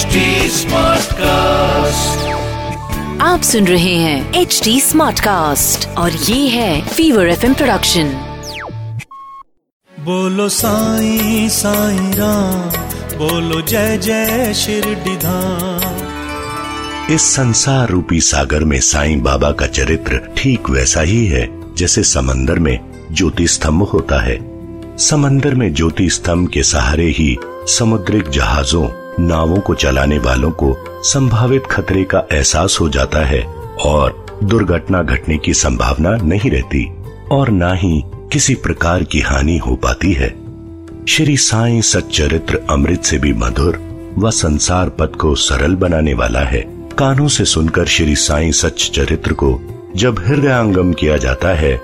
HD cast आप सुन रहे हैं एच डी स्मार्ट कास्ट और ये है फीवर एफ़ प्रोडक्शन बोलो साईं साईं राम बोलो जय जय शिरडीधाम इस संसार रूपी सागर में साईं बाबा का चरित्र ठीक वैसा ही है जैसे समंदर में ज्योति स्तंभ होता है। समंदर में ज्योति स्तंभ के सहारे ही समुद्रिक जहाजों नावों को चलाने वालों को संभावित खतरे का एहसास हो जाता है और दुर्घटना घटने की संभावना नहीं रहती और ना ही किसी प्रकार की हानि हो पाती है श्री साईं सच्चरित्र अमृत से भी मधुर व संसार पद को सरल बनाने वाला है कानों से सुनकर श्री साई सच चरित्र को जब हृदयांगम किया जाता है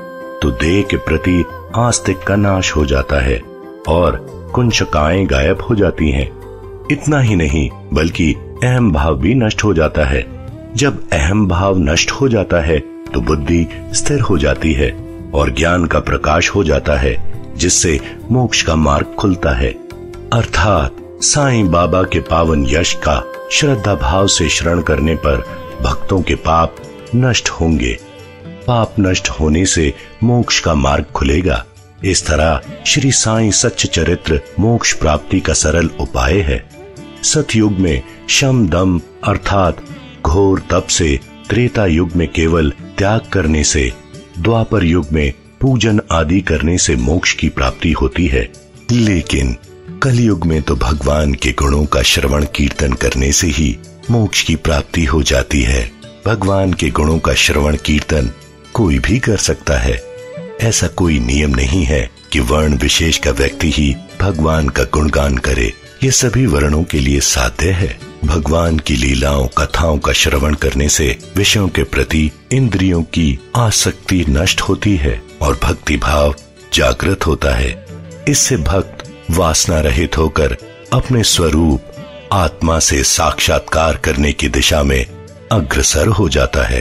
तो देह के प्रति आस्तिक का नाश हो जाता है और कुंचकाएँ गायब हो जाती हैं। इतना ही नहीं, बल्कि अहम भाव भी नष्ट हो जाता है। जब अहम भाव नष्ट हो जाता है तो बुद्धि स्थिर हो जाती है और ज्ञान का प्रकाश हो जाता है, जिससे मोक्ष का मार्ग खुलता है। अर्थात, साईं बाबा के पावन यश का श्रद्धा भाव से शरण करने पर भक्तों के पाप नष्ट होंगे। पाप नष्ट होने से मोक्ष का मार्ग खुलेगा। इस तरह श्री साईं सच्च चरित्र मोक्ष प्राप्ति का सरल उपाय है। सतयुग में शम दम अर्थात घोर तप से त्रेता युग में केवल त्याग करने से, द्वापर युग में पूजन आदि करने से मोक्ष की प्राप्ति होती है। लेकिन कलयुग में तो भगवान के गुणों का श्रवण कीर्तन करने से ही मोक्ष की प्राप्ति हो जाती है। भगवान के गुणों का श्रवण कीर्तन कोई भी कर सकता है। ऐसा कोई नियम नहीं है कि वर्ण विशेष का व्यक्ति ही भगवान का गुणगान करे। ये सभी वर्णों के लिए साध्य है। भगवान की लीलाओं, कथाओं का श्रवण करने से विषयों के प्रति इंद्रियों की आसक्ति नष्ट होती है और भक्ति भाव जागृत होता है। इससे भक्त वासना रहित होकर अपने स्वरूप, आत्मा से साक्षात्कार करने की दिशा में अग्रसर हो जाता है।